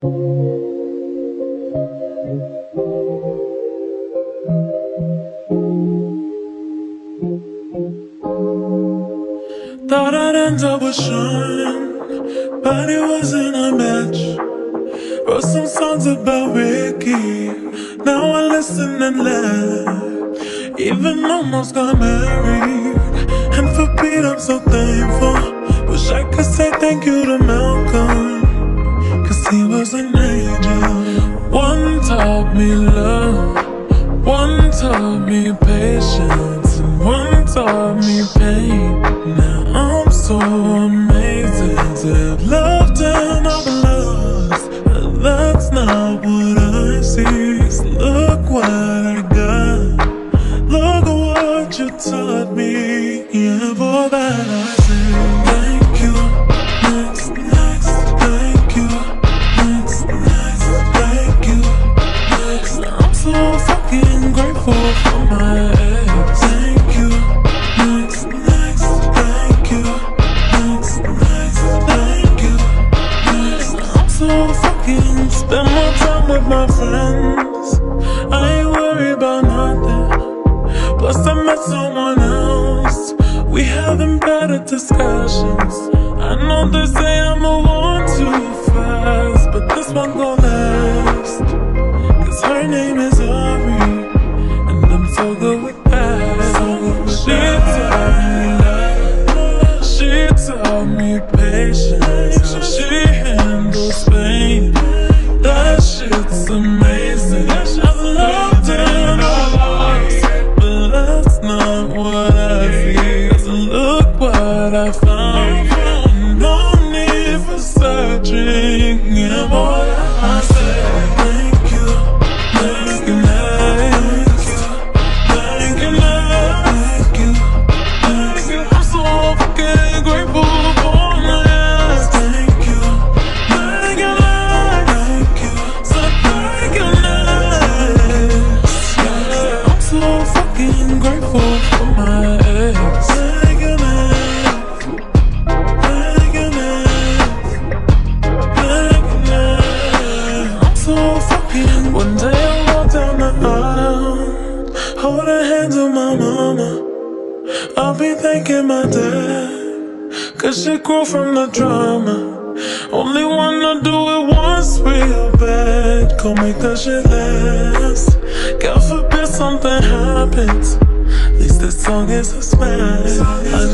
Thought I'd end up with Sean, but it wasn't a match. Wrote some songs about Ricky, now I listen and laugh. Even almost got married, and for Pete I'm so thankful. Wish I could say thank you to Malcolm, taught me love, one taught me patience, and one taught me pain. Now I'm so to have loved and I've lost. But that's not what I see. So look what so fucking grateful for my ex. Thank you. Next, next, thank you. Next, next, thank you. Next, I'm so fucking spend more time with my friends. I ain't worried about nothing. Plus, I met someone else. We having better discussions. I know they say searching. Yeah, boy, I'll be thanking my dad, cause she grew from the drama. Only wanna do it once real bad, go make that shit last. God forbid something happens, at least this song is a smash. I